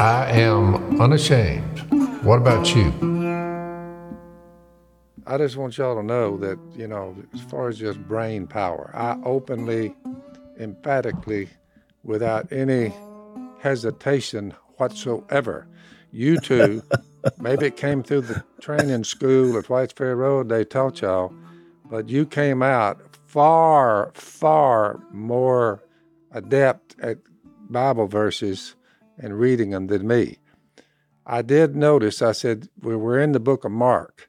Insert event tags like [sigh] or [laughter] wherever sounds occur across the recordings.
I am unashamed. What about you? I just want y'all to know that, you know, as far as just brain power, I openly, emphatically, without any hesitation whatsoever, you two, [laughs] maybe it came through the training school at Whites Ferry Road, they taught y'all, but you came out far, far more adept at Bible verses and reading them than me. I did notice, I said, we were in the book of Mark.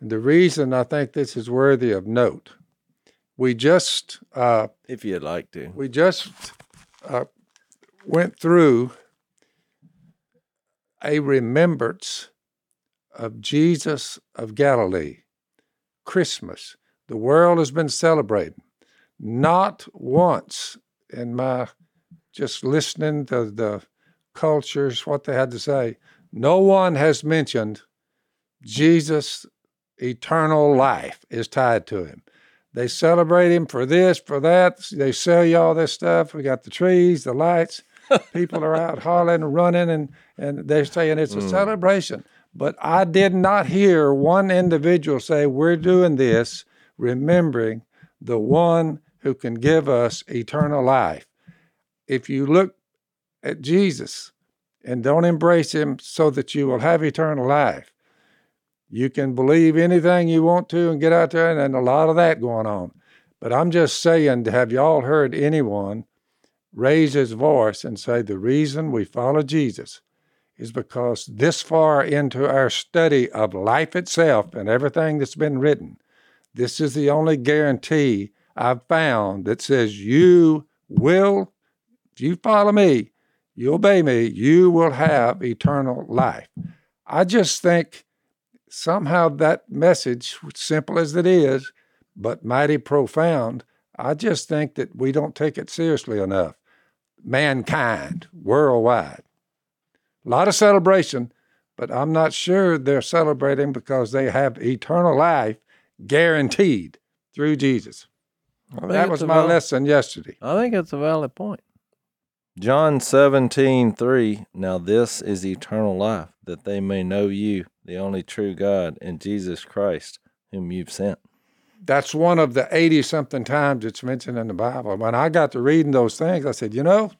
And the reason I think this is worthy of note, we just, uh, if you'd like to, we just uh, went through a remembrance of Jesus of Galilee, Christmas. The world has been celebrating. Not once in my just listening to the cultures, what they had to say, no one has mentioned Jesus' eternal life is tied to him. They celebrate him for this, for that. They sell you all this stuff. We got the trees, the lights. People are out [laughs] hollering and running, and, and they're saying it's a mm. celebration. But I did not hear one individual say, We're doing this remembering the one who can give us eternal life. If you look at Jesus and don't embrace him so that you will have eternal life, you can believe anything you want to and get out there, and, and a lot of that going on. But I'm just saying, have y'all heard anyone raise his voice and say, the reason we follow Jesus is because this far into our study of life itself and everything that's been written, this is the only guarantee I've found that says you will, if you follow me, you obey me, you will have eternal life. I just think somehow that message, simple as it is, but mighty profound, I just think that we don't take it seriously enough. Mankind, worldwide. A lot of celebration, but I'm not sure they're celebrating because they have eternal life guaranteed through Jesus. That was my lesson yesterday. I think it's a valid point. John 17, 3. Now this is eternal life, that they may know you, the only true God, and Jesus Christ, whom you've sent. That's one of the 80 something times it's mentioned in the Bible. When I got to reading those things, I said, you know,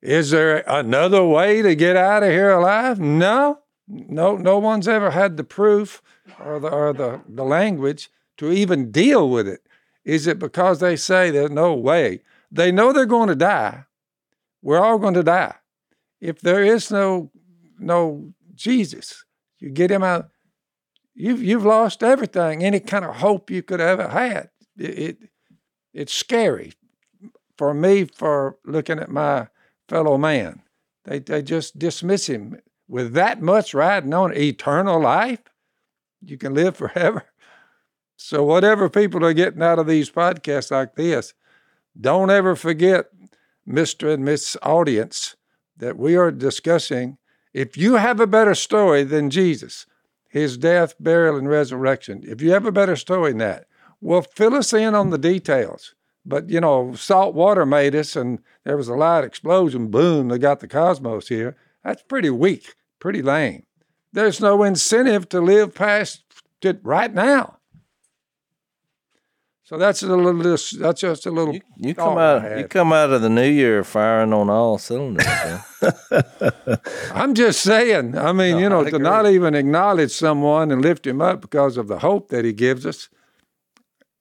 is there another way to get out of here alive? No. No, no one's ever had the proof or the or the, the language to even deal with it. Is it because they say there's no way? They know they're going to die, we're all going to die. If there is no no Jesus, you get him out. You've you've lost everything, any kind of hope you could ever had. It, it it's scary for me for looking at my fellow man. They they just dismiss him with that much riding on eternal life. You can live forever. So whatever people are getting out of these podcasts like this, don't ever forget Mr. and Miss Audience, that we are discussing if you have a better story than Jesus, his death, burial, and resurrection, if you have a better story than that, well, fill us in on the details. But, you know, salt water made us, and there was a light explosion, boom, they got the cosmos here. That's pretty weak, pretty lame. There's no incentive to live past it right now. So that's a little. That's just a little. You, you come out. You come out of the new year firing on all cylinders. [laughs] [laughs] I'm just saying. I mean, no, you know, to not even acknowledge someone and lift him up because of the hope that he gives us.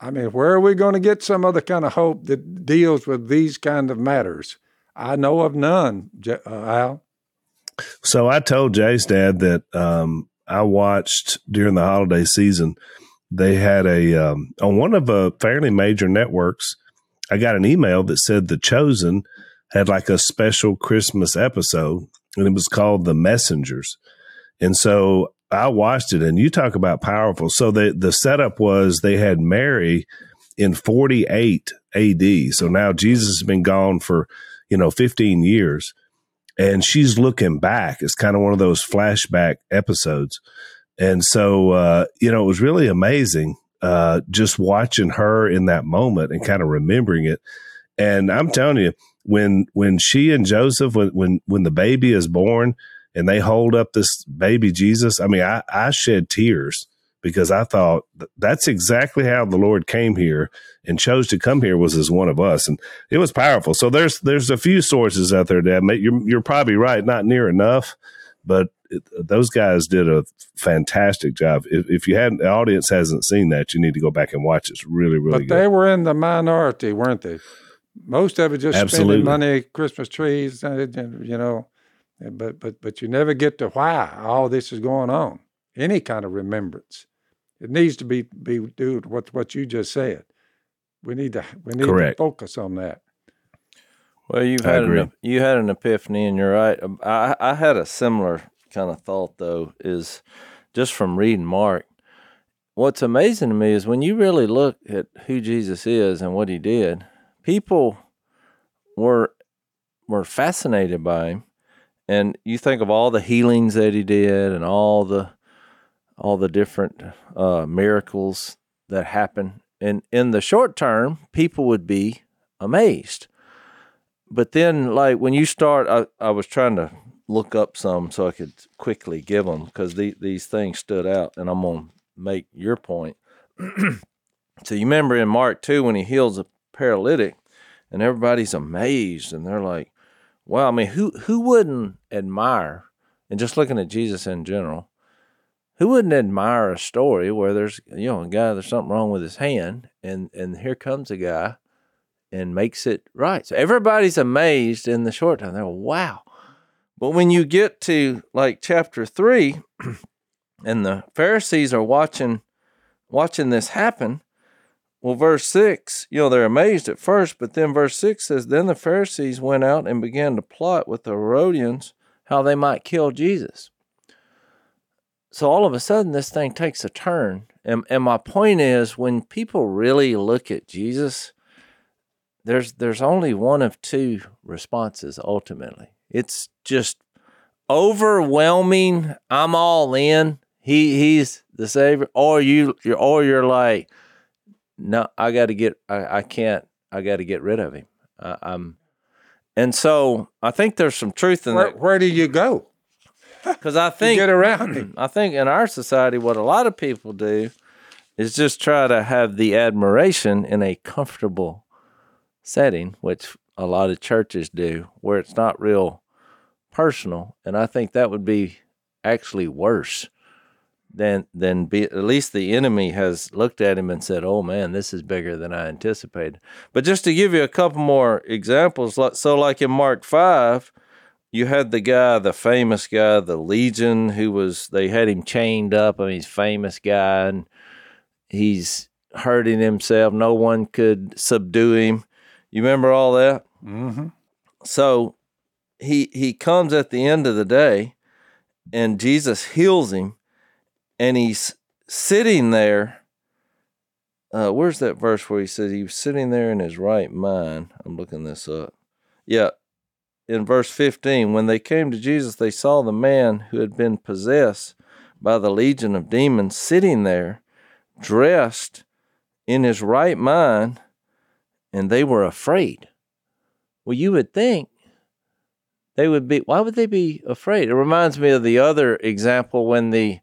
I mean, where are we going to get some other kind of hope that deals with these kind of matters? I know of none, uh, Al. So I told Jay's dad that um, I watched during the holiday season they had a um, on one of a fairly major networks. I got an email that said The Chosen had like a special Christmas episode, and it was called The Messengers. And so I watched it, and you talk about powerful. So the the setup was they had Mary in 48 AD. So now Jesus has been gone for you know 15 years, and she's looking back. It's kind of one of those flashback episodes. And so, uh, you know, it was really amazing uh, just watching her in that moment and kind of remembering it. And I'm telling you, when when she and Joseph when when when the baby is born and they hold up this baby Jesus, I mean, I I shed tears because I thought that's exactly how the Lord came here and chose to come here was as one of us, and it was powerful. So there's there's a few sources out there that you're you're probably right, not near enough, but it, those guys did a fantastic job. If, if you hadn't, the audience hasn't seen that, you need to go back and watch. It's really really but good. they were in the minority, weren't they? Most of it just Absolutely. spending money, Christmas trees, uh, you know. But but but you never get to why all this is going on. Any kind of remembrance, it needs to be be do what what you just said. We need to we need Correct. to focus on that. Well, you've I had agree. an you had an epiphany, and you're right. I I had a similar kind of thought though. Is just from reading Mark. What's amazing to me is when you really look at who Jesus is and what he did, people were were fascinated by him, and you think of all the healings that he did and all the all the different uh, miracles that happened. And in the short term, people would be amazed but then like when you start I, I was trying to look up some so i could quickly give them because the, these things stood out and i'm to make your point [clears throat] so you remember in mark 2 when he heals a paralytic and everybody's amazed and they're like wow i mean who who wouldn't admire and just looking at jesus in general who wouldn't admire a story where there's you know a guy there's something wrong with his hand and and here comes a guy and makes it right. So everybody's amazed in the short time. They're wow. But when you get to like chapter three, [clears throat] and the Pharisees are watching watching this happen, well, verse six, you know, they're amazed at first, but then verse six says, Then the Pharisees went out and began to plot with the Herodians how they might kill Jesus. So all of a sudden this thing takes a turn. And and my point is when people really look at Jesus, there's there's only one of two responses ultimately. It's just overwhelming. I'm all in. He he's the savior, or you you're or you're like, no, I got to get. I, I can't. I got to get rid of him. I, I'm, and so I think there's some truth in Where, that where do you go because I think get around him? I think in our society, what a lot of people do is just try to have the admiration in a comfortable setting, which a lot of churches do, where it's not real personal. And I think that would be actually worse than than be at least the enemy has looked at him and said, "Oh man, this is bigger than I anticipated." But just to give you a couple more examples, so, like in Mark five, you had the guy, the famous guy, the Legion, who was they had him chained up. I mean, he's famous guy, and he's hurting himself. No one could subdue him. You remember all that? Mm-hmm. So he he comes at the end of the day, and Jesus heals him, and he's sitting there. Uh, where's that verse where he says he was sitting there in his right mind? I'm looking this up. Yeah, in verse 15, when they came to Jesus, they saw the man who had been possessed by the legion of demons sitting there, dressed in his right mind, and they were afraid. Well, you would think they would be, why would they be afraid? It reminds me of the other example when the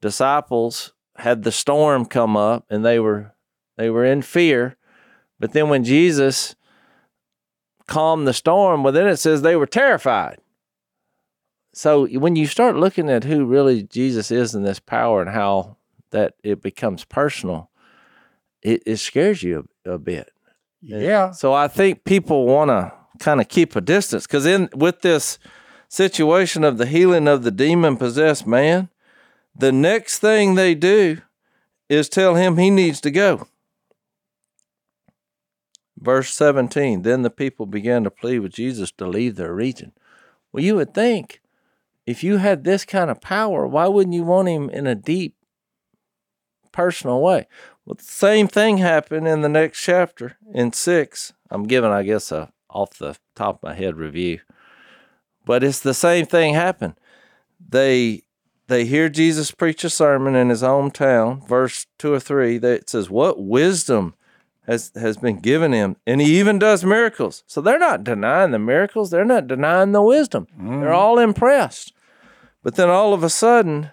disciples had the storm come up and they were they were in fear but then when jesus calmed the storm well then it says they were terrified so when you start looking at who really jesus is in this power and how that it becomes personal it, it scares you a, a bit Yeah. so I think people want to kind of keep a distance because in with this situation of the healing of the demon possessed man, the next thing they do is tell him he needs to go. Verse 17 Then the people began to plead with Jesus to leave their region. Well, you would think if you had this kind of power, why wouldn't you want him in a deep, personal way? Well, the same thing happened in the next chapter in six. I'm giving, I guess, a off the top of my head review, but it's the same thing happened. They they hear Jesus preach a sermon in his hometown. Verse two or three, that it says, "What wisdom has has been given him, and he even does miracles. So they're not denying the miracles. They're not denying the wisdom. Mm-hmm. They're all impressed. But then all of a sudden,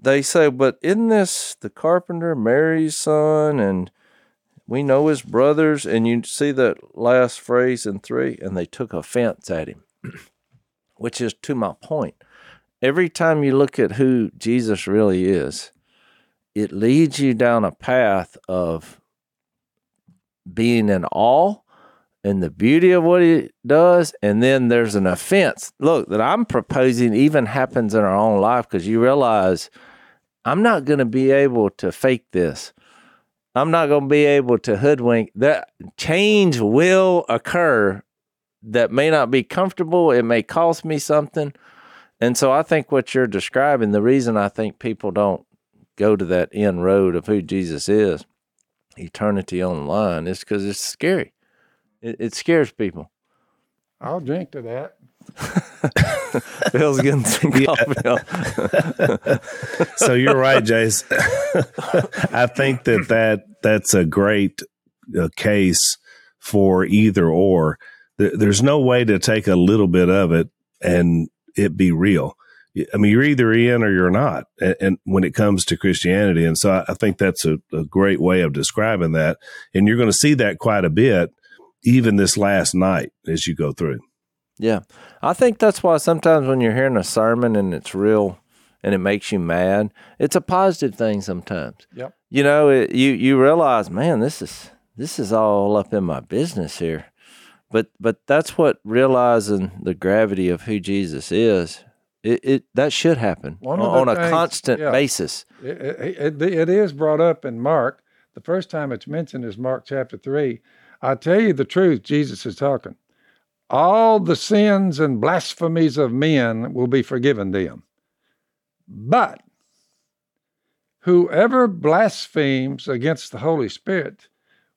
they say, "But isn't this the carpenter Mary's son?" And we know his brothers. And you see that last phrase in three, and they took offense at him, [clears throat] which is to my point. Every time you look at who Jesus really is, it leads you down a path of being in awe and the beauty of what he does. And then there's an offense. Look, that I'm proposing even happens in our own life because you realize I'm not going to be able to fake this. I'm not going to be able to hoodwink. That change will occur that may not be comfortable. It may cost me something. And so I think what you're describing, the reason I think people don't go to that end road of who Jesus is, eternity on the line, is because it's scary. It, it scares people. I'll drink to that. [laughs] Bill's getting some [laughs] coffee. [laughs] so you're right, Jace. I think that, that that's a great uh, case for either or. There, there's no way to take a little bit of it and it be real. I mean, you're either in or you're not, and, and when it comes to Christianity, and so I, I think that's a, a, great way of describing that. And you're going to see that quite a bit, even this last night as you go through. Yeah, I think that's why sometimes when you're hearing a sermon and it's real and it makes you mad, it's a positive thing. Sometimes, Yep. you know, it, you you realize, man, this is this is all up in my business here. But but that's what realizing the gravity of who Jesus is. It, it that should happen One on, of the on a things- constant yeah. basis. It, it, it is brought up in Mark. The first time it's mentioned is Mark chapter 3. I tell you the truth, Jesus is talking. All the sins and blasphemies of men will be forgiven them. But whoever blasphemes against the Holy Spirit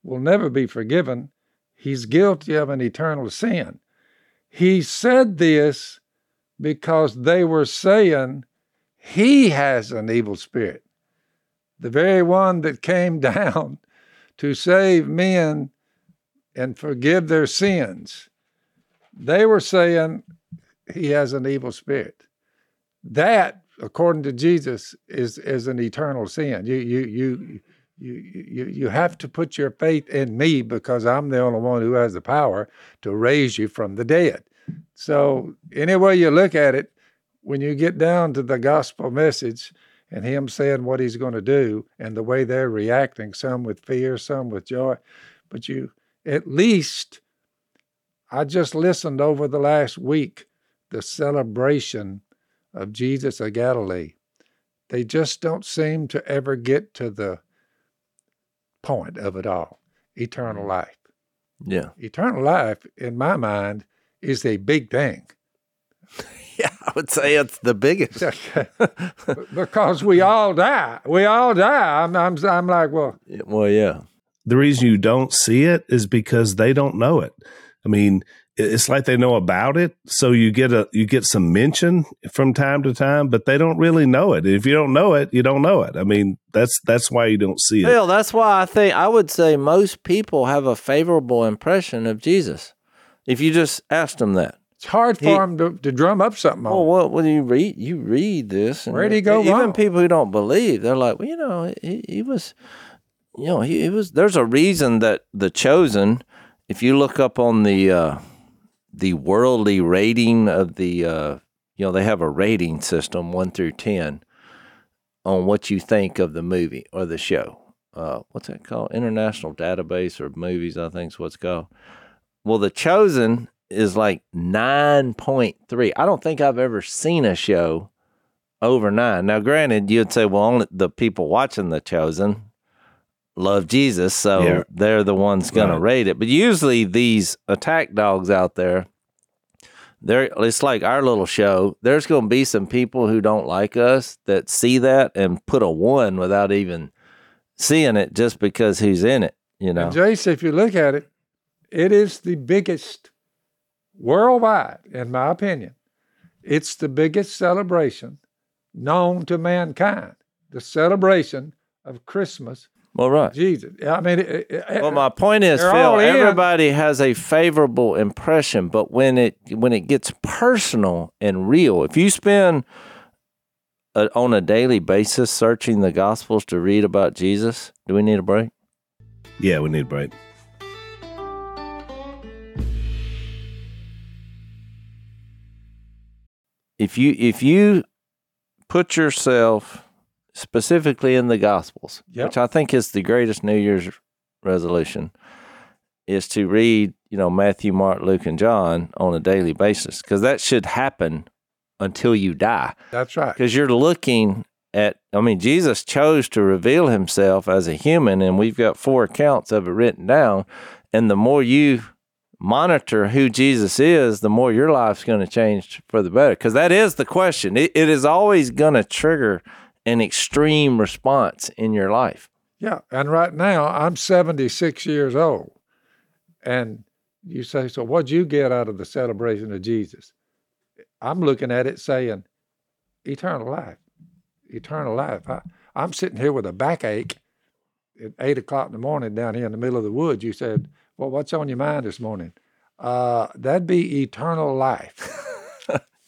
will never be forgiven. He's guilty of an eternal sin. He said this because they were saying he has an evil spirit. The very one that came [laughs] down to save men and forgive their sins. They were saying he has an evil spirit. That, according to Jesus, is, is an eternal sin. You, you, you, you, you, you have to put your faith in me because I'm the only one who has the power to raise you from the dead. So, any way you look at it, when you get down to the gospel message and him saying what he's going to do and the way they're reacting, some with fear, some with joy, but you at least, I just listened over the last week the celebration of Jesus of Galilee. They just don't seem to ever get to the point of it all eternal mm. life. Yeah, Eternal life, in my mind, is a big thing. [laughs] yeah, I would say it's the biggest. [laughs] because we all die. We all die. I'm, I'm, I'm like, well, well, yeah, The reason you don't see it is because they don't know it. I mean, it's like they know about it, so you get a you get some mention from time to time, but they don't really know it. If you don't know it, you don't know it. I mean, that's that's why you don't see it. Bill, that's why I think I would say most people have a favorable impression of Jesus. If you just ask them that. it's hard for He- them to, to drum up something on. Well, what when you read you read this, and Where'd he go Even wrong? people who don't believe, they're like, well, you know, he, he was, you know, he, he was. There's a reason that the chosen. If you look up on the uh, the worldly rating of the, uh, you know, they have a rating system one through ten on what you think of the movie or the show. Uh, what's that called? International Database of Movies, I think is what's called. Well, The Chosen is like 9.3. I don't think I've ever seen a show over nine. Now, granted, you'd say, well, only the people watching The Chosen love Jesus, so Yeah. they're the ones going Right. to rate it. But usually, these attack dogs out there, they're, it's like our little show. There's going to be some people who don't like us that see that and put a one without even seeing it just because he's in it, you know? And Jace, if you look at it, it is the biggest worldwide, in my opinion. It's the biggest celebration known to mankind. The celebration of Christmas Well, right. Jesus. I mean, it, it, Well, my point is, Phil, all in. everybody has a favorable impression, but when it when it gets personal and real, if you spend a, on a daily basis searching the Gospels to read about Jesus, do we need a break? Yeah, we need a break. If you if you put yourself specifically in the Gospels, Yep. which I think is the greatest New Year's resolution, is to read, you know, Matthew, Mark, Luke, and John on a daily basis because that should happen until you die. that's right. Because you're looking at, I mean, Jesus chose to reveal himself as a human, and we've got four accounts of it written down. And the more you monitor who Jesus is, the more your life's going to change for the better. Because that is the question. It, it is always going to trigger an extreme response in your life. Yeah. And right now, I'm 76 years old. And you say, so what'd you get out of the celebration of Jesus? I'm looking at it saying, eternal life. Eternal life. I, I'm sitting here with a backache at eight o'clock in the morning down here in the middle of the woods. You said, Well, what's on your mind this morning? Uh, that'd be eternal life. [laughs]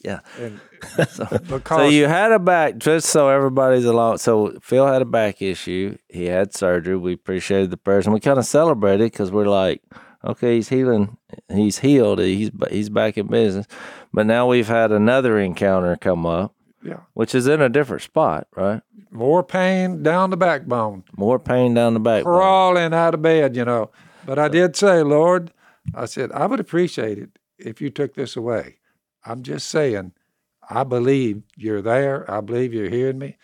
Yeah. And [laughs] So, [laughs] because so you had a back, just so everybody's along. So Phil had a back issue. He had surgery. We appreciated the prayers, and we kind of celebrated because we're like, okay, he's healing. He's healed. He's he's back in business. But now we've had another encounter come up, yeah, which is in a different spot, right? more pain down the backbone. More pain down the back. crawling out of bed, you know. But I did say, Lord, I said, I would appreciate it if you took this away. I'm just saying, I believe you're there. I believe you're hearing me.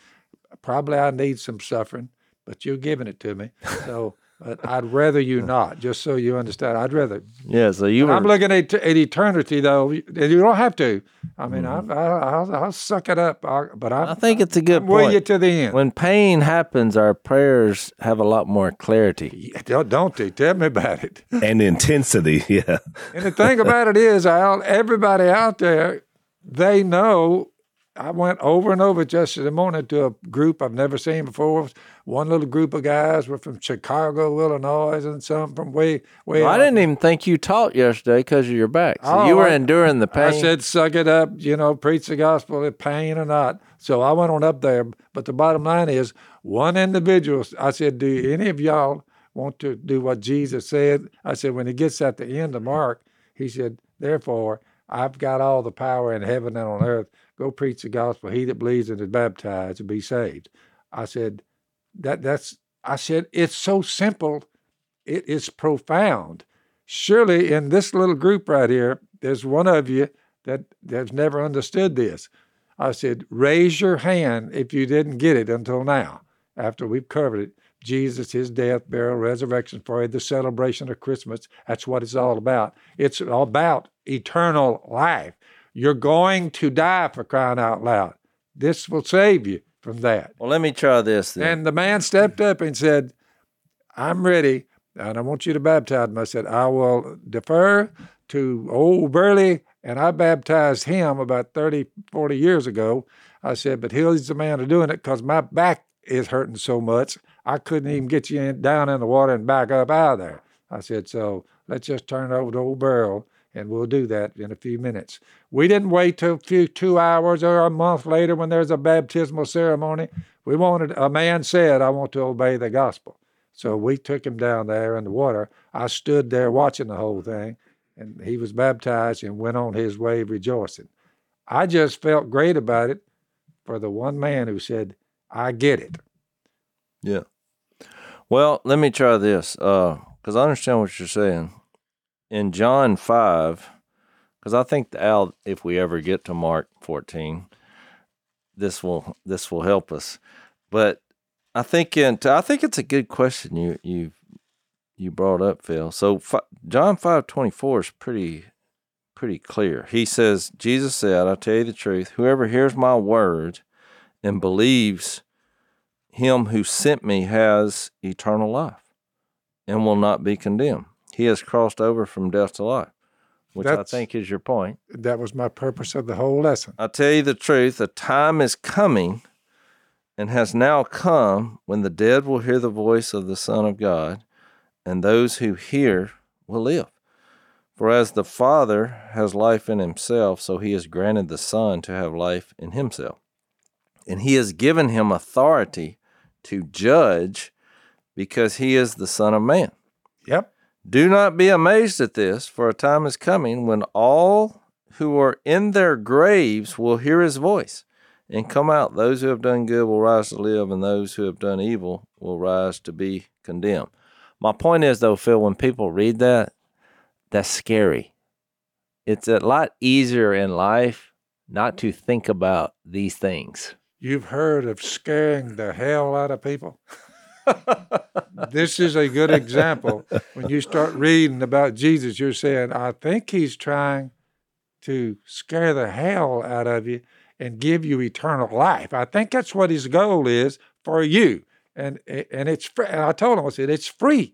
Probably I need some suffering, but you're giving it to me. So, but I'd rather you not, just so you understand. I'd rather. Yeah. So you were. I'm looking at, at eternity, though. You don't have to. I mean, mm-hmm. I, I, I'll, I'll suck it up, I, but I'm, I think it's a good I'm point. you to the end. when pain happens, our prayers have a lot more clarity. Yeah, don't, don't they? Tell me about it. [laughs] And intensity, yeah. And the thing about it is, Al, everybody out there, they know. I went over and over yesterday morning to a group I've never seen before. One little group of guys were from Chicago, Illinois, and some from way, way. Well, I didn't even think you taught yesterday because of your back. So oh, you Oh, were I- enduring the pain. I said, suck it up, you know, preach the gospel, in pain or not. So I went on up there. But the bottom line is, one individual, I said, do any of y'all want to do what Jesus said? I said, when he gets at the end of Mark, he said, therefore, I've got all the power in heaven and on earth. Go preach the gospel. He that believes and is baptized will be saved. I said, that that's, I said, it's so simple. It is profound. Surely in this little group right here, there's one of you that has never understood this. I said, raise your hand if you didn't get it until now, after we've covered it. Jesus, his death, burial, resurrection for you, the celebration of Christmas. That's what it's all about. It's about eternal life. You're going to die for crying out loud. This will save you from that. well, let me try this then. And the man stepped up and said, I'm ready, and I want you to baptize me. I said, I will defer to old Burley, and I baptized him about 30, 40 years ago. I said, but he's the man to doing it because my back is hurting so much. I couldn't even get you in, down in the water and back up out of there. I said, so let's just turn it over to old Burl, and we'll do that in a few minutes. We didn't wait till a few two hours or a month later when there's a baptismal ceremony. We wanted a man said, I want to obey the gospel. So we took him down there in the water. I stood there watching the whole thing, and he was baptized and went on his way rejoicing. I just felt great about it for the one man who said, I get it. yeah. Well, let me try this uh, because I understand what you're saying. In John 5, because I think Al, if we ever get to Mark 14, this will this will help us. But I think in, I think it's a good question you you you brought up, Phil. So John five twenty four is pretty pretty clear. He says, Jesus said, "I tell you the truth: whoever hears my word and believes him who sent me has eternal life, and will not be condemned. He has crossed over from death to life." Which I think is your point. That was my purpose of the whole lesson. I tell you the truth, a time is coming and has now come when the dead will hear the voice of the Son of God, and those who hear will live. For as the Father has life in himself, so he has granted the Son to have life in himself. And he has given him authority to judge because he is the Son of Man. Yep. Do not be amazed at this, for a time is coming when all who are in their graves will hear his voice and come out. Those who have done good will rise to live, and those who have done evil will rise to be condemned. My point is, though, Phil, when people read that, that's scary. It's a lot easier in life not to think about these things. You've heard of scaring the hell out of people. [laughs] this is a good example. When you start reading about Jesus, you're saying, I think he's trying to scare the hell out of you and give you eternal life. I think that's what his goal is for you. And and it's free. And I told him, I said, it's free.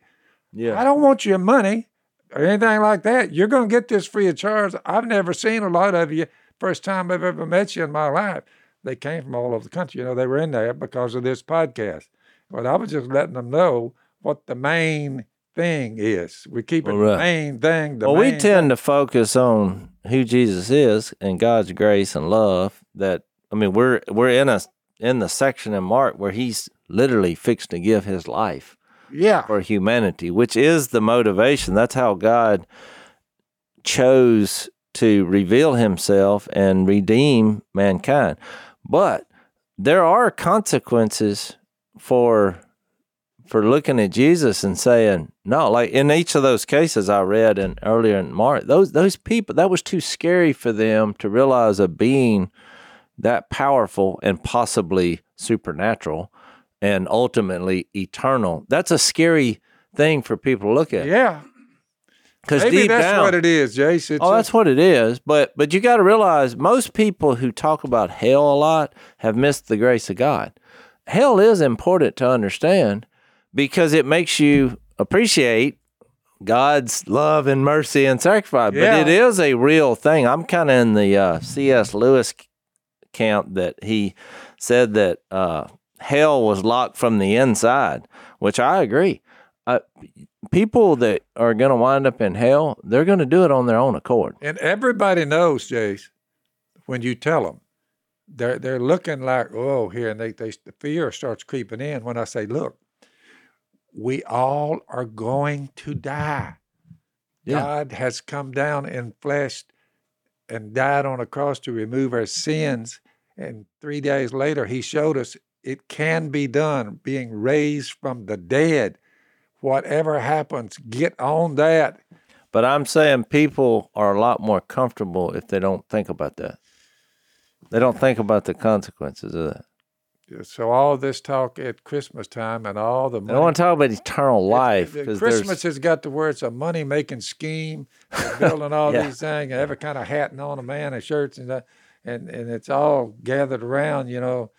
Yeah. I don't want your money or anything like that. You're going to get this free of charge. I've never seen a lot of you. First time I've ever met you in my life. They came from all over the country. You know, they were in there because of this podcast. But I was just letting them know what the main thing is. We keep it right. the main thing. The well, we main tend to focus on who Jesus is and God's grace and love. That I mean, we're we're in a in the section in Mark where he's literally fixed to give his life. Yeah. for humanity, which is the motivation. That's how God chose to reveal himself and redeem mankind. But there are consequences for for looking at Jesus and saying, no, like in each of those cases I read in earlier in Mark, those those people that was too scary for them to realize a being that powerful and possibly supernatural and ultimately eternal. That's a scary thing for people to look at. Yeah. Because deep that's down, what it is, Jace. It's oh, that's what it is. But but you got to realize most people who talk about hell a lot have missed the grace of God. Hell is important to understand because it makes you appreciate God's love and mercy and sacrifice. Yeah. But it is a real thing. I'm kind of in the uh, C.S. Lewis camp that he said that uh, hell was locked from the inside, which I agree. Uh, people that are going to wind up in hell, they're going to do it on their own accord. And everybody knows, Jace, when you tell them, they're they're looking like, oh, here, and they, they the fear starts creeping in when I say, look, we all are going to die. Yeah. God has come down in flesh and died on a cross to remove our sins. And three days later, he showed us it can be done, being raised from the dead. Whatever happens, get on that. But I'm saying people are a lot more comfortable if they don't think about that. They don't think about the consequences of that. So all this talk at Christmas time and all the I want to talk about eternal life The because Christmas has got to where it's a money making scheme, [laughs] building all Yeah. these things, and every kind of hat and on a man and shirts and that, and and it's all gathered around, you know.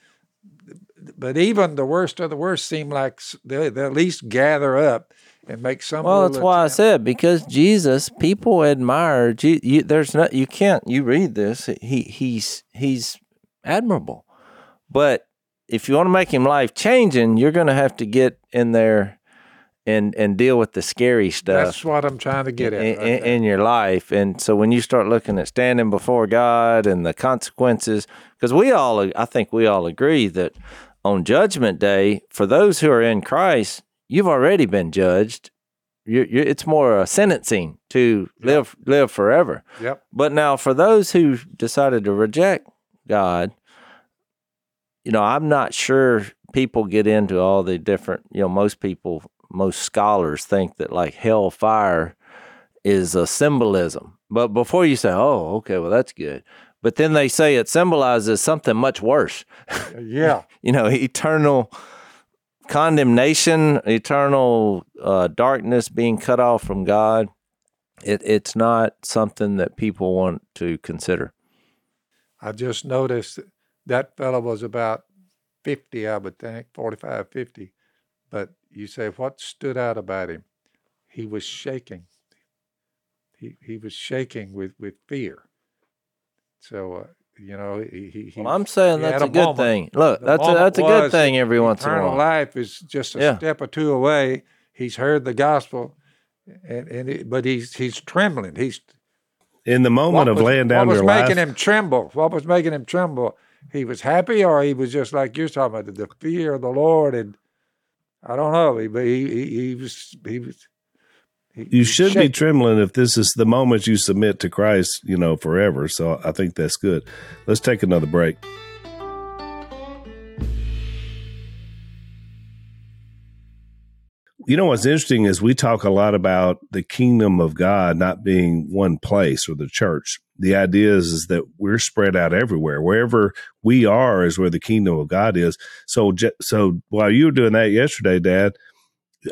But even the worst of the worst seem like they they at least gather up and make some. Well, that's why I said because Jesus, people admire. You, there's not you can't you read this. He he's he's admirable, but if you want to make him life changing, you're going to have to get in there and and deal with the scary stuff That's what I'm trying to get at. in, right in, in your life. And so when you start looking at standing before God and the consequences, because we all, I think we all agree that on Judgment Day, for those who are in Christ, you've already been judged. you you it's more a sentencing to live live forever. Yep. But now, for those who decided to reject God, you know, I'm not sure people get into all the different, you know, most people, most scholars think that like hellfire is a symbolism. But before you say, oh, okay, well, that's good. But then they say it symbolizes something much worse, Yeah. [laughs] you know, eternal condemnation, eternal uh, darkness being cut off from God. It, it's not something that people want to consider. I just noticed that, fellow was about 50, I would think, 45, 50. But you say, what stood out about him? He was shaking. He, he was shaking with, with fear. So uh, You know, he, he, he Well, I'm saying he that's a, a good moment. thing. Look, The that's a, that's a good thing every once in a eternal while. life is just a Yeah. step or two away. He's heard the gospel, and, and it, but he's he's trembling. He's In the moment of was, laying down what was making life, him tremble? What was making him tremble? He was happy, or he was just like you're talking about the fear of the Lord, and I don't know. He, but he, he, he was he was. You should be trembling if this is the moment you submit to Christ, you know, forever. So I think that's good. Let's take another break. You know what's interesting is we talk a lot about the kingdom of God not being one place or the church. The idea is, is that we're spread out everywhere. Wherever we are is where the kingdom of God is. So, so while you were doing that yesterday, Dad,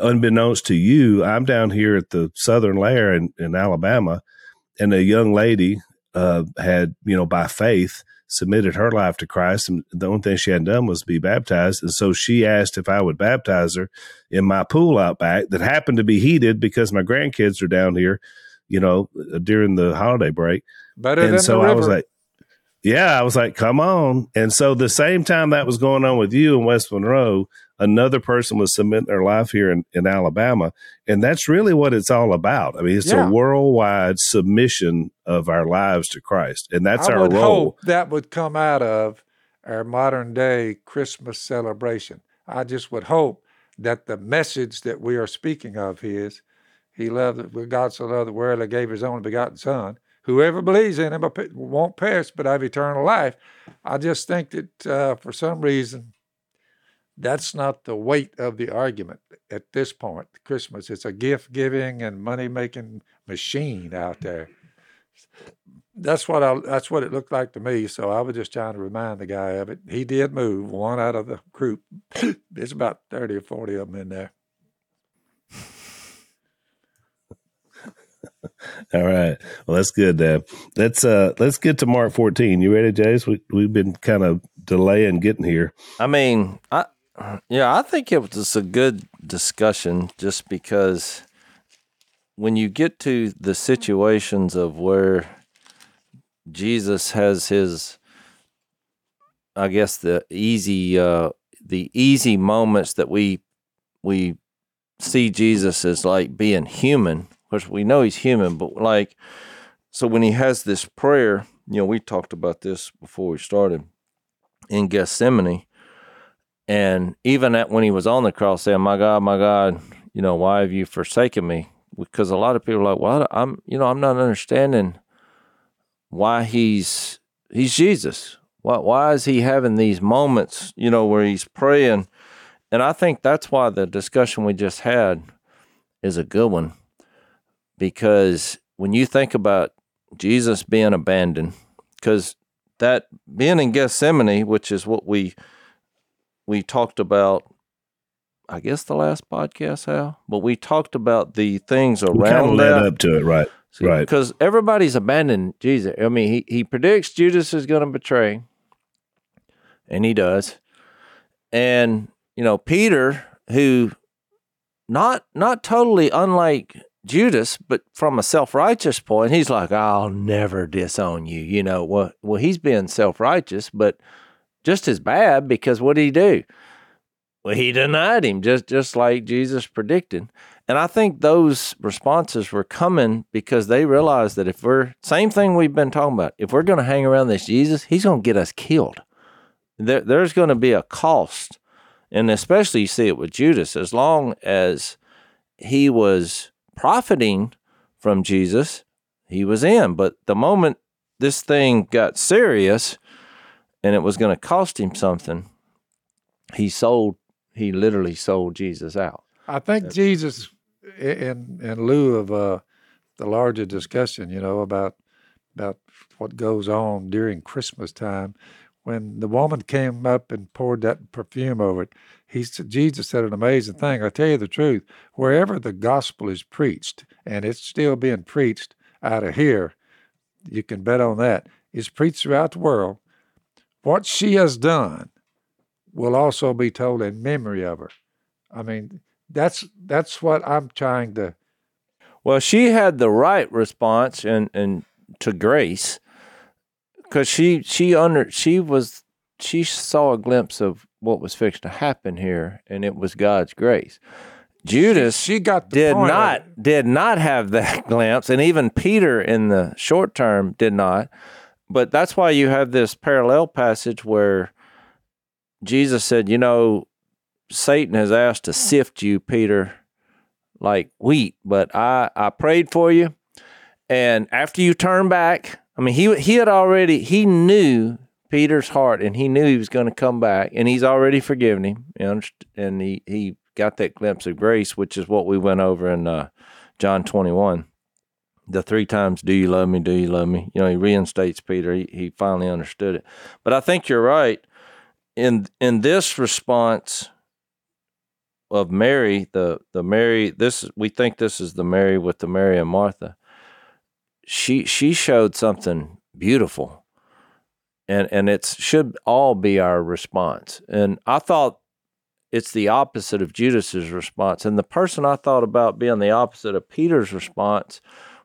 unbeknownst to you, I'm down here at the Southern Lair in, in Alabama, and a young lady uh, had, you know, by faith, submitted her life to Christ, and the only thing she hadn't done was be baptized. And so she asked if I would baptize her in my pool out back that happened to be heated because my grandkids are down here, you know, during the holiday break better than and so I was like, yeah, I was like, come on. And so the same time that was going on with you in West Monroe, another person was submitting their life here in, in Alabama. And that's really what it's all about. I mean, it's Yeah. a worldwide submission of our lives to Christ. And that's I our would role. hope that would come out of our modern day Christmas celebration. I just would hope that the message that we are speaking of is He loved God so loved the world that gave His only begotten Son. Whoever believes in Him won't perish but have eternal life. I just think that uh, for some reason that's not the weight of the argument at this point. Christmas, it's a gift giving and money making machine out there that's what I that's what it looked like to me. So I was just trying to remind the guy of it. He did move one out of the group. [coughs] There's about thirty or forty of them in there. [laughs] All right. Well, that's good, Dad. Let's uh let's get to Mark 14. You ready, Jace? We we've been kind of delaying getting here. I mean, I yeah, I think it was a good discussion just because when you get to the situations of where Jesus has his I guess the easy uh the easy moments that we we see Jesus as like being human, which we know he's human, but like so when he has this prayer, you know, we talked about this before we started in Gethsemane, and even at when he was on the cross, saying, "My God, my God, you know, why have you forsaken me?" Because a lot of people are like, "Well, I'm, you know, I'm not understanding why he's he's Jesus. Why why is he having these moments, you know, where he's praying?" And I think that's why the discussion we just had is a good one, because when you think about Jesus being abandoned, because that being in Gethsemane, which is what we we talked about, I guess the last podcast, Al, but we talked about the things around We kind of led that. up to it, right? Right. Because everybody's abandoned Jesus. I mean, he, he predicts Judas is going to betray, and he does. And, you know, Peter, who not not totally unlike Judas, but from a self righteous point, he's like, I'll never disown you. You know, well, well, he's being self righteous, but just as bad because what did he do? Well, he denied him, just just like Jesus predicted. And I think those responses were coming because they realized that if we're same thing we've been talking about, if we're going to hang around this Jesus, he's going to get us killed. There, there's going to be a cost, and especially you see it with Judas. As long as he was profiting from Jesus, he was in. But the moment this thing got serious, and it was going to cost him something, he sold. He literally sold Jesus out. I think Jesus, in in lieu of uh, the larger discussion, you know, about about what goes on during Christmas time, when the woman came up and poured that perfume over it, he said, Jesus said an amazing thing. I tell you the truth, wherever the gospel is preached, and it's still being preached out of here, you can bet on that. It's preached throughout the world. What she has done will also be told in memory of her. I mean, that's that's what I'm trying to. Well, she had the right response and and to grace because she she under she was she saw a glimpse of what was fixed to happen here, and it was God's grace. Judas she got did not did not have that [laughs] glimpse, and even Peter in the short term did not. But that's why you have this parallel passage where Jesus said, "You know, Satan has asked to sift you, Peter, like wheat, but I I prayed for you, and after you turn back, I mean, he he had already he knew." Peter's heart, and he knew he was going to come back, and he's already forgiven him, you and he he got that glimpse of grace, which is what we went over in uh, John 21. The three times, do you love me? Do you love me? You know, he reinstates Peter. He, he finally understood it. But I think you're right. In in this response of Mary, the the Mary, this we think this is the Mary with the Mary and Martha. She she showed something beautiful. And and it should all be our response. And I thought it's the opposite of Judas's response. And the person I thought about being the opposite of Peter's response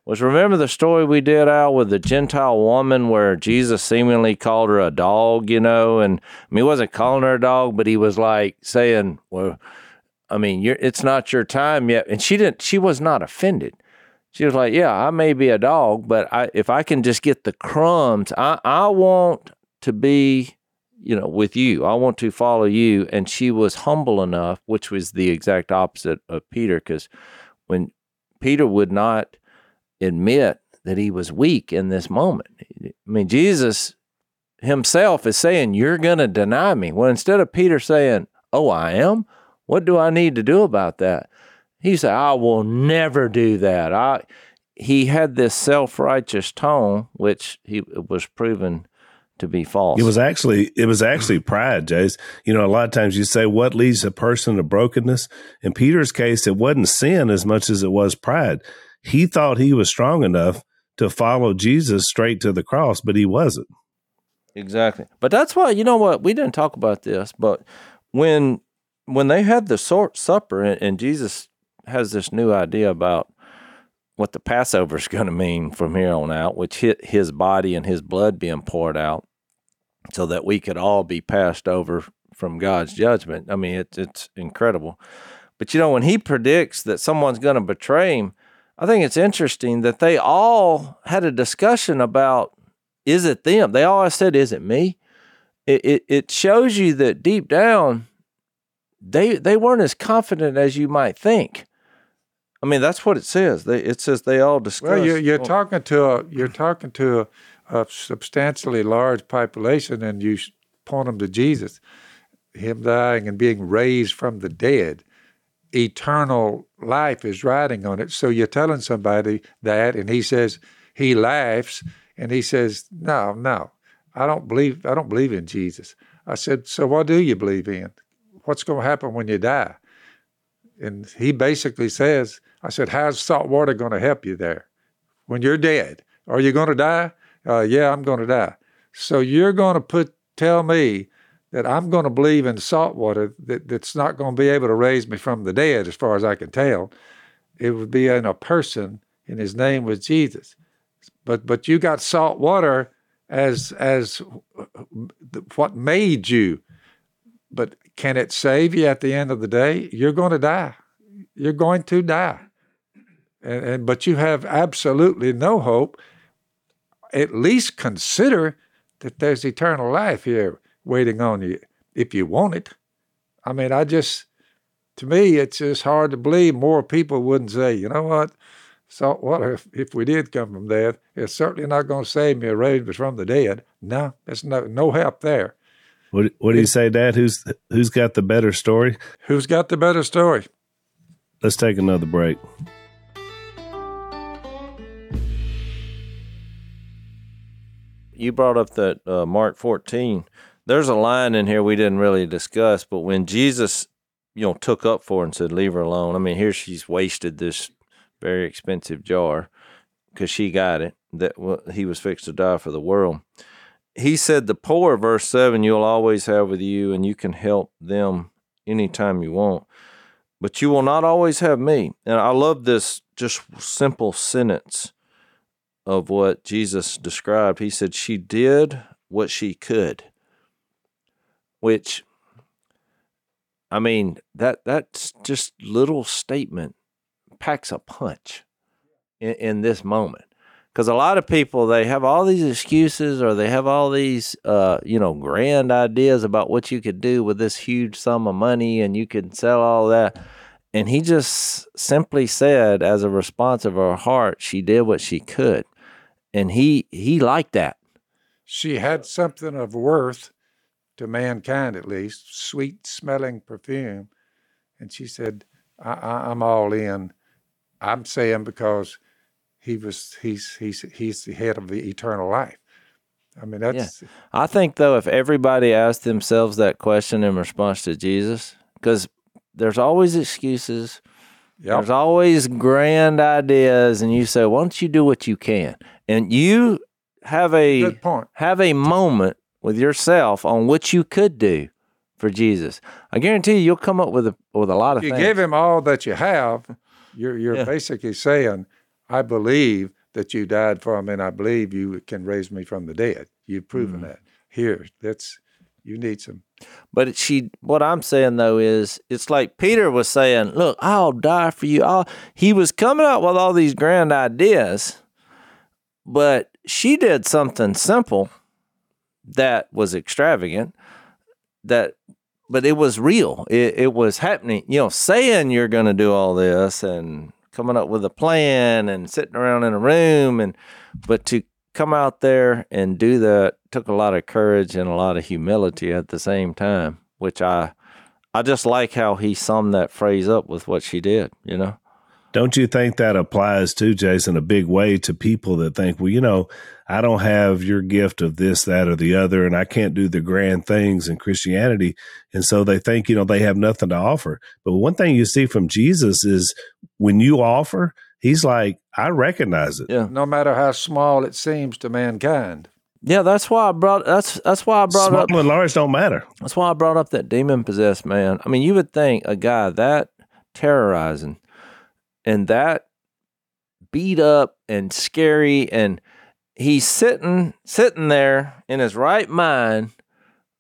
was remember the story we did out with the Gentile woman where Jesus seemingly called her a dog, you know, and I mean he wasn't calling her a dog, but he was like saying, Well, I mean, it's not your time yet. And she didn't she was not offended. She was like, Yeah, I may be a dog, but I if I can just get the crumbs, I, I want to be you know, with you. I want to follow you. And she was humble enough, which was the exact opposite of Peter, because when Peter would not admit that he was weak in this moment, I mean, Jesus himself is saying, You're going to deny me. Well, instead of Peter saying, Oh, I am, what do I need to do about that? He said, I will never do that. I, he had this self righteous tone, which he was proven to be false. It was actually it was actually pride, Jace. You know, a lot of times you say what leads a person to brokenness. In Peter's case, it wasn't sin as much as it was pride. He thought he was strong enough to follow Jesus straight to the cross, but he wasn't. Exactly. But that's why you know what we didn't talk about this, but when when they had the supper and, and Jesus has this new idea about what the Passover is [laughs] going to mean from here on out, which hit his body and his blood being poured out, so that we could all be passed over from God's judgment. I mean, it's it's incredible. But you know, when he predicts that someone's going to betray him, I think it's interesting that they all had a discussion about is it them? They all said, is it me? It, it, it shows you that deep down, they they weren't as confident as you might think. I mean, that's what it says. They, it says they all discussed. Well, you're, you're talking to a you're talking to a, a substantially large population, and you point them to Jesus, Him dying and being raised from the dead. Eternal life is riding on it. So you're telling somebody that, and he says he laughs and he says, "No, no, I don't believe. I don't believe in Jesus." I said, "So what do you believe in? What's going to happen when you die?" And he basically says, I said, How's salt water going to help you there? When you're dead, are you going to die? Uh, yeah, I'm going to die. So you're going to put tell me that I'm going to believe in salt water that, that's not going to be able to raise me from the dead, as far as I can tell. It would be in a person, and his name was Jesus. But but you got salt water as as what made you. But can it save you at the end of the day? You're going to die. You're going to die. And, and but you have absolutely no hope. At least consider that there's eternal life here waiting on you if you want it. I mean, I just to me it's just hard to believe more people wouldn't say, you know what, salt water, if, if we did come from death, it's certainly not going to save me or raise me from the dead. No, there's no no help there. What What do you say, Dad? Who's Who's got the better story? Who's got the better story? Let's take another break. you brought up that uh, Mark 14. There's a line in here we didn't really discuss, but when Jesus, you know, took up for her and said, "Leave her alone." I mean, here she's wasted this very expensive jar because she got it. That he was fixed to die for the world. He said, "The poor," verse seven, you'll always have with you, and you can help them anytime you want, but you will not always have me. And I love this just simple sentence of what Jesus described. He said she did what she could, which I mean, that that's just little statement packs a punch in, in this moment. Because a lot of people they have all these excuses or they have all these uh, you know grand ideas about what you could do with this huge sum of money and you could sell all that. And he just simply said, as a response of her heart, she did what she could, and he he liked that. She had something of worth to mankind, at least, sweet smelling perfume, and she said, I, I, "I'm all in." I'm saying because he was he's he's he's the head of the eternal life. I mean that's I think though if everybody asked themselves that question in response to Jesus, because there's always excuses. Yep. There's always grand ideas, and you say, "Why don't you do what you can?" And you have a good point. have a moment with yourself on what you could do for Jesus. I guarantee you, you'll come up with a with a lot of You things. give him all that you have. You're you're Yeah. basically saying, "I believe that you died for me, and I believe you can raise me from the dead." You've proven Mm. that. Here, that's you need some. But she, what I'm saying though is, it's like Peter was saying, "Look, I'll die for you." I'll, he was coming up with all these grand ideas, but she did something simple that was extravagant. That, but it was real. It, it was happening. You know, saying you're going to do all this and coming up with a plan and sitting around in a room and, but to come out there and do that took a lot of courage and a lot of humility at the same time, which I I just like how he summed that phrase up with what she did, you know. Don't you think that applies to Jason a big way to people that think, well, you know, I don't have your gift of this, that, or the other, and I can't do the grand things in Christianity. And so they think, you know, they have nothing to offer. But one thing you see from Jesus is when you offer, he's like, I recognize it. Yeah. No matter how small it seems to mankind. Yeah, that's why I brought that's that's why I brought Small up and large don't matter. that's why I brought up that demon possessed man. I mean, you would think a guy that terrorizing and that beat up and scary and he's sitting sitting there in his right mind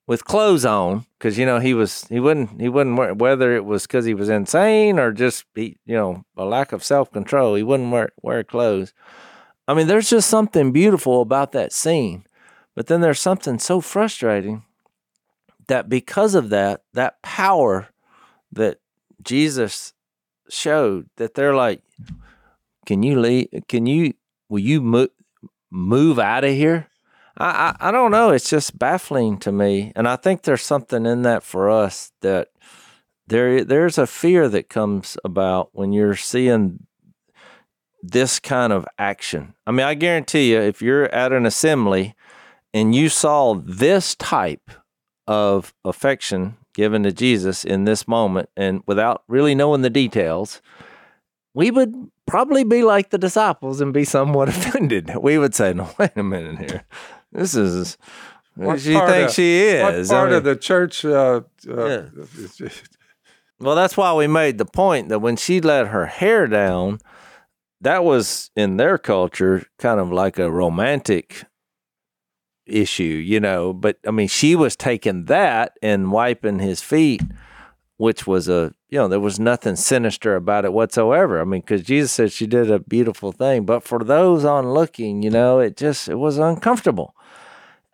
with clothes on because you know he was he wouldn't he wouldn't wear whether it was because he was insane or just he, you know a lack of self control he wouldn't wear wear clothes. I mean, there's just something beautiful about that scene, but then there's something so frustrating that because of that that power that Jesus showed that they're like, can you leave? Can you will you move move out of here? I, I I don't know. It's just baffling to me, and I think there's something in that for us that there there's a fear that comes about when you're seeing this kind of action. I mean, I guarantee you, if you're at an assembly and you saw this type of affection given to Jesus in this moment, and without really knowing the details, we would probably be like the disciples and be somewhat [laughs] offended. We would say, "No, wait a minute here. This is What she thinks of- she is." What I part mean- of the church? Uh, uh, Yeah. [laughs] Well, that's why we made the point that when she let her hair down, that was in their culture kind of like a romantic issue, you know. But I mean, she was taking that and wiping his feet, which was a, you know, there was nothing sinister about it whatsoever. I mean, because Jesus said she did a beautiful thing. But for those on looking, you know, it just, it was uncomfortable.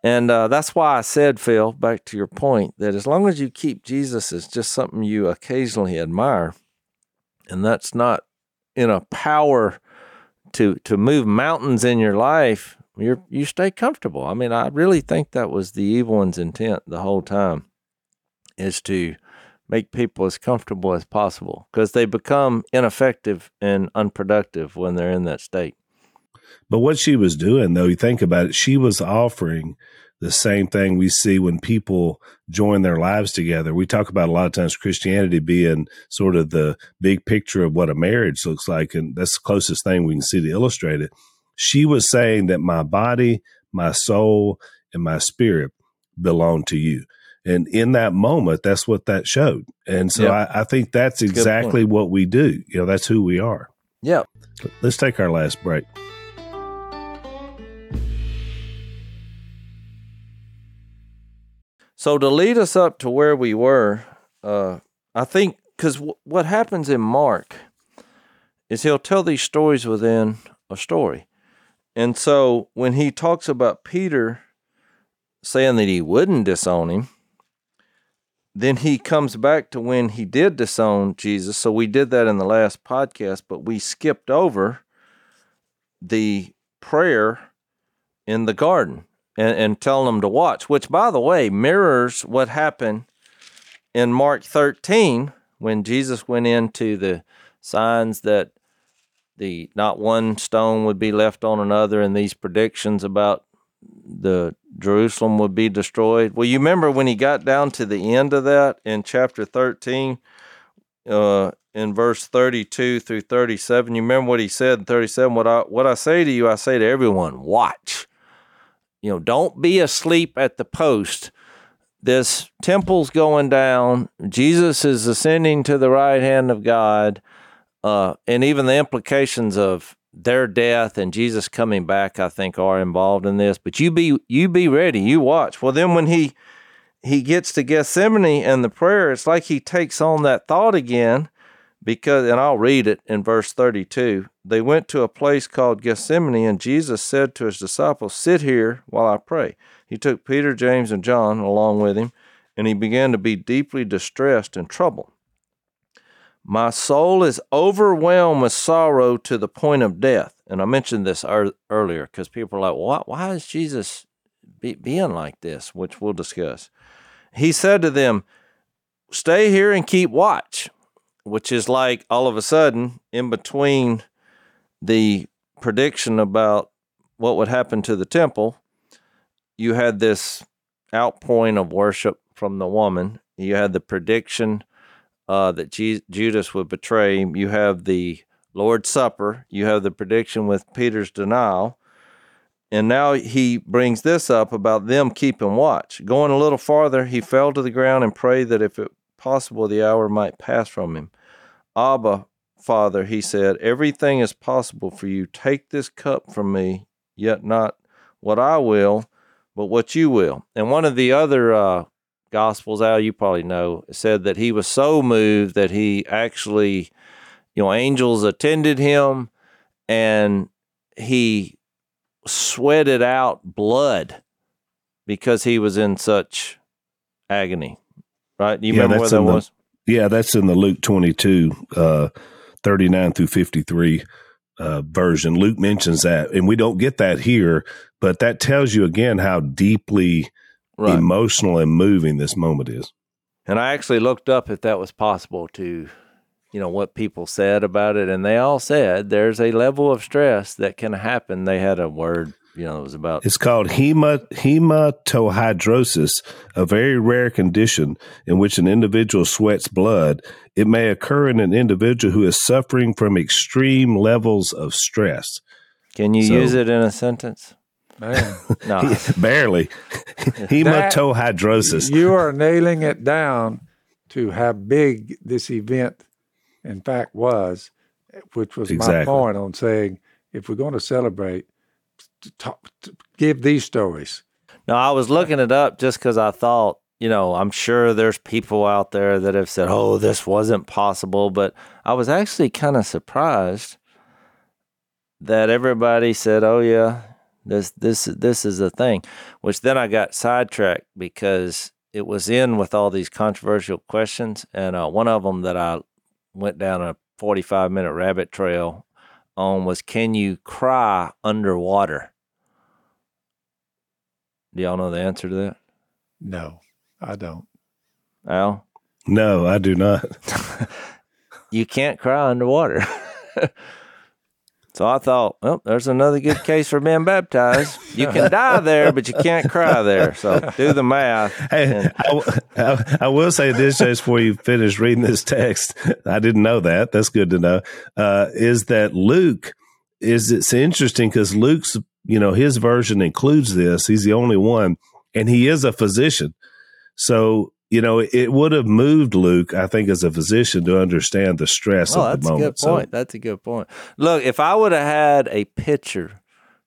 And uh, that's why I said, Phil, back to your point, that as long as you keep Jesus as just something you occasionally admire, and that's not in a power to to move mountains in your life, you you stay comfortable. I mean, I really think that was the evil one's intent the whole time, is to make people as comfortable as possible because they become ineffective and unproductive when they're in that state. But what she was doing, though, you think about it, she was offering the same thing we see when people join their lives together. We talk about a lot of times Christianity being sort of the big picture of what a marriage looks like, and that's the closest thing we can see to illustrate it. She was saying that my body, my soul, and my spirit belong to you. And in that moment, that's what that showed. And so yep. I, I, think that's exactly what we do. You know, that's who we are. Yeah. Let's take our last break. So to lead us up to where we were, uh, I think because w- what happens in Mark is he'll tell these stories within a story. And so when he talks about Peter saying that he wouldn't disown him, then he comes back to when he did disown Jesus. So we did that in the last podcast, but we skipped over the prayer in the garden and, and telling them to watch, which, by the way, mirrors what happened in Mark 13 when Jesus went into the signs that the not one stone would be left on another and these predictions about the Jerusalem would be destroyed. Well, you remember when he got down to the end of that in chapter 13, uh, in verse 32 through 37. You remember what he said in 37? What I what I say to you, I say to everyone, watch. You know, don't be asleep at the post. This temple's going down. Jesus is ascending to the right hand of God. Uh, and even the implications of their death and Jesus coming back, I think, are involved in this. But you be you be ready. You watch. Well, then when he he gets to Gethsemane and the prayer, it's like he takes on that thought again. Because, and I'll read it in verse 32. They went to a place called Gethsemane, and Jesus said to his disciples, Sit here while I pray. He took Peter, James, and John along with him, and he began to be deeply distressed and troubled. My soul is overwhelmed with sorrow to the point of death. And I mentioned this er- earlier because people are like, why, why is Jesus be- being like this? Which we'll discuss. He said to them, Stay here and keep watch, which is like all of a sudden in between the prediction about what would happen to the temple, you had this outpouring of worship from the woman. You had the prediction uh, that G- Judas would betray him. You have the Lord's Supper. You have the prediction with Peter's denial. And now he brings this up about them keeping watch. Going a little farther, he fell to the ground and prayed that if it possible the hour might pass from him. Abba, Father, he said, everything is possible for you. Take this cup from me, yet not what I will, but what you will. And one of the other uh, Gospels, Al, you probably know, said that he was so moved that he actually, you know, angels attended him and he sweated out blood because he was in such agony. Right? You Yeah, remember where that the- was? Yeah, that's in the Luke 22, uh, 39 through 53 uh, version. Luke mentions that, and we don't get that here, but that tells you again how deeply Right. emotional and moving this moment is. And I actually looked up if that was possible to, you know, what people said about it. And they all said there's a level of stress that can happen. They had a word, you know, it was about, It's called hema, hematohidrosis, a very rare condition in which an individual sweats blood. It may occur in an individual who is suffering from extreme levels of stress. can you So- use it in a sentence? Man, [laughs] No. Barely. hematohidrosis. you are nailing it down to how big this event, in fact, was, which was my point on saying if we're going to celebrate, to talk, to give these stories. No, I was looking it up just because I thought, you know, I'm sure there's people out there that have said, oh, this wasn't possible. But I was actually kind of surprised that everybody said, oh, yeah, this, this, this is a thing. Which then I got sidetracked because it was in with all these controversial questions. And uh, one of them that I went down a 45 minute rabbit trail on was, can you cry underwater? Do y'all know the answer to that? No, I don't. Al? No, I do not. [laughs] You can't cry underwater. [laughs] so I thought, well, there's another good case for being baptized. You can die there, but you can't cry there. So do the math. Hey, I, w- I- I will say this just before you finish reading this text. I didn't know that. That's good to know. Uh, is that Luke? Is it's interesting because Luke's, you know, his version includes this. He's the only one, and he is a physician. So you know, it would have moved Luke, I think, as a physician to understand the stress Oh, of the moment. that's a good point. That's a good point. Look, if I would have had a picture,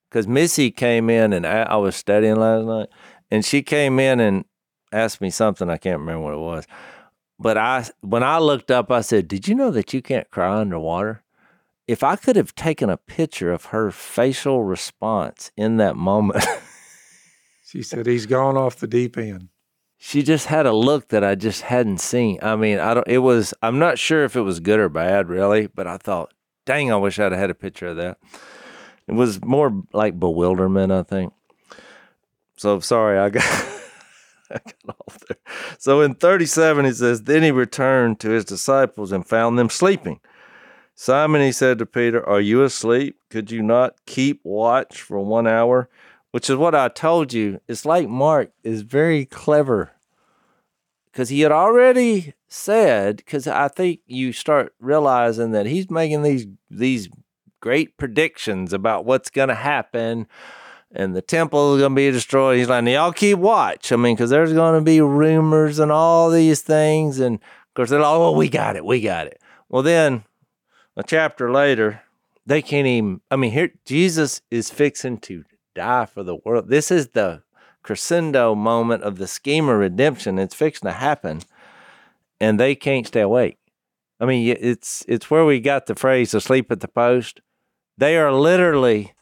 because Missy came in and I, I was studying last night, and she came in and asked me something I can't remember what it was. But I when I looked up, I said, "Did you know that you can't cry underwater?" If I could have taken a picture of her facial response in that moment, She said, He's gone off the deep end. She just had a look that I just hadn't seen. I mean, I don't. It was. I'm not sure if it was good or bad, really. But I thought, dang, I wish I'd had a picture of that. It was more like bewilderment, I think. So sorry, I got. [laughs] I got off there. So in 37, he says, Then he returned to his disciples and found them sleeping. Simon, he said to Peter, Are you asleep? Could you not keep watch for one hour? Which is what I told you. It's like Mark is very clever because he had already said, because I think you start realizing that he's making these these great predictions about what's going to happen and the temple is going to be destroyed. He's like, y'all keep watch. I mean, because there's going to be rumors and all these things. And of course, they're like, oh, we got it. We got it. Well, then a chapter later, they can't even, I mean, here, Jesus is fixing to die for the world. This is the crescendo moment of the scheme of redemption. It's fixing to happen. And they can't stay awake. I mean, it's it's where we got the phrase "asleep at the post." They are literally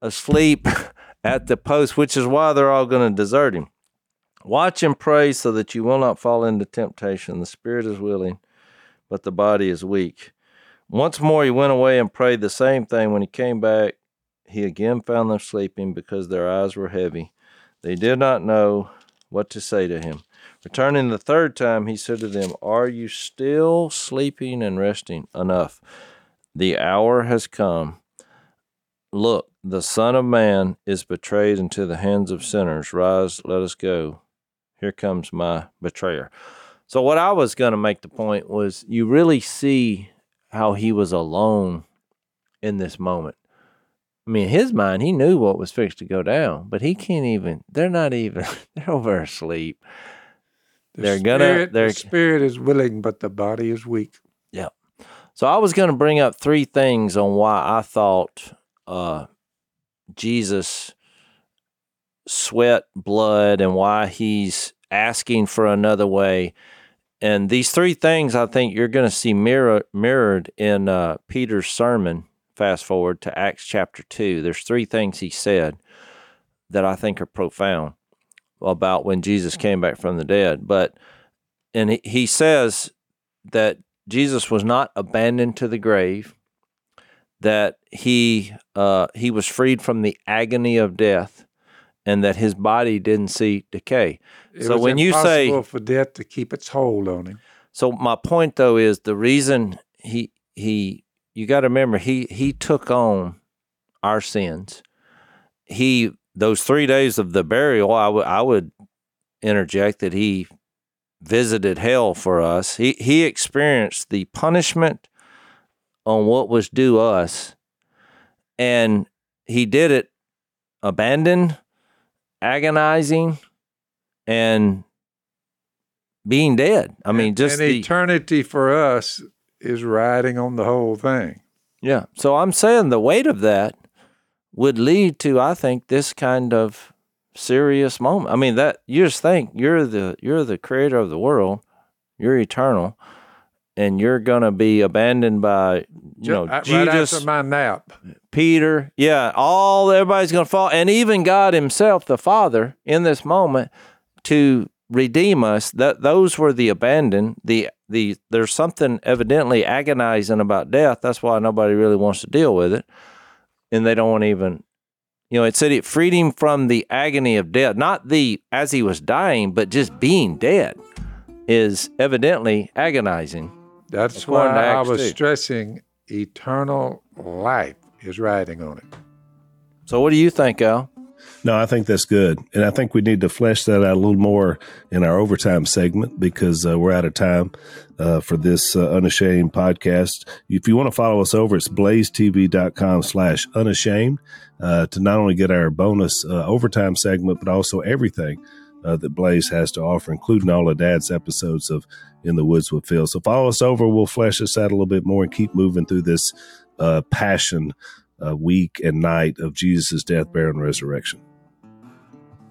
asleep [laughs] at the post, which is why they're all going to desert him. Watch and pray so that you will not fall into temptation. The spirit is willing, but the body is weak. Once more, he went away and prayed the same thing. When he came back, he again found them sleeping because their eyes were heavy. They did not know what to say to him. Returning the third time, he said to them, Are you still sleeping and resting? Enough. The hour has come. Look, the Son of Man is betrayed into the hands of sinners. Rise, let us go. Here comes my betrayer. So, what I was going to make the point was you really see how he was alone in this moment. I mean, in his mind, he knew what was fixed to go down, but he can't even, they're not even, [laughs] they're over asleep. The They're gonna- spirit, they're- the spirit is willing, but the body is weak. Yeah. So I was going to bring up three things on why I thought uh, Jesus sweat blood and why he's asking for another way. And these three things I think you're going to see mirror, mirrored in uh, Peter's sermon. Fast forward to Acts chapter 2. There's three things he said that I think are profound about when Jesus came back from the dead. But, and he, he says that Jesus was not abandoned to the grave, that he uh, he was freed from the agony of death, and that his body didn't see decay. It So when you say- for death to keep its hold on him. So my point though is the reason he he you got to remember he he took on our sins. He those 3 days of the burial I would I would interject that he visited hell for us. He he experienced the punishment on what was due us and he did it abandoned, agonizing and being dead. I mean, And- just and the eternity for us is riding on the whole thing. yeah. So I'm saying the weight of that would lead to, I think, this kind of serious moment. I mean, that you just think you're the you're the creator of the world, you're eternal, and you're gonna be abandoned by you know right Jesus, after my nap. Peter, yeah, all everybody's gonna fall, and even God Himself, the Father, in this moment to redeem us. That those were the abandoned. The the there's something evidently agonizing about death. That's why nobody really wants to deal with it, and they don't want to even. You know, it said it freed him from the agony of death, not the as he was dying, but just being dead is evidently agonizing. That's why I was 2. stressing eternal life is riding on it. So, what do you think, Al? No, I think that's good. And I think we need to flesh that out a little more in our overtime segment because uh, we're out of time uh, for this uh, Unashamed podcast. If you want to follow us over, it's blazetv.com slash unashamed uh, to not only get our bonus uh, overtime segment, but also everything uh, that Blaze has to offer, including all of Dad's episodes of In the Woods with Phil. So follow us over. We'll flesh this out a little bit more and keep moving through this passion week and night of Jesus' death, burial, and resurrection.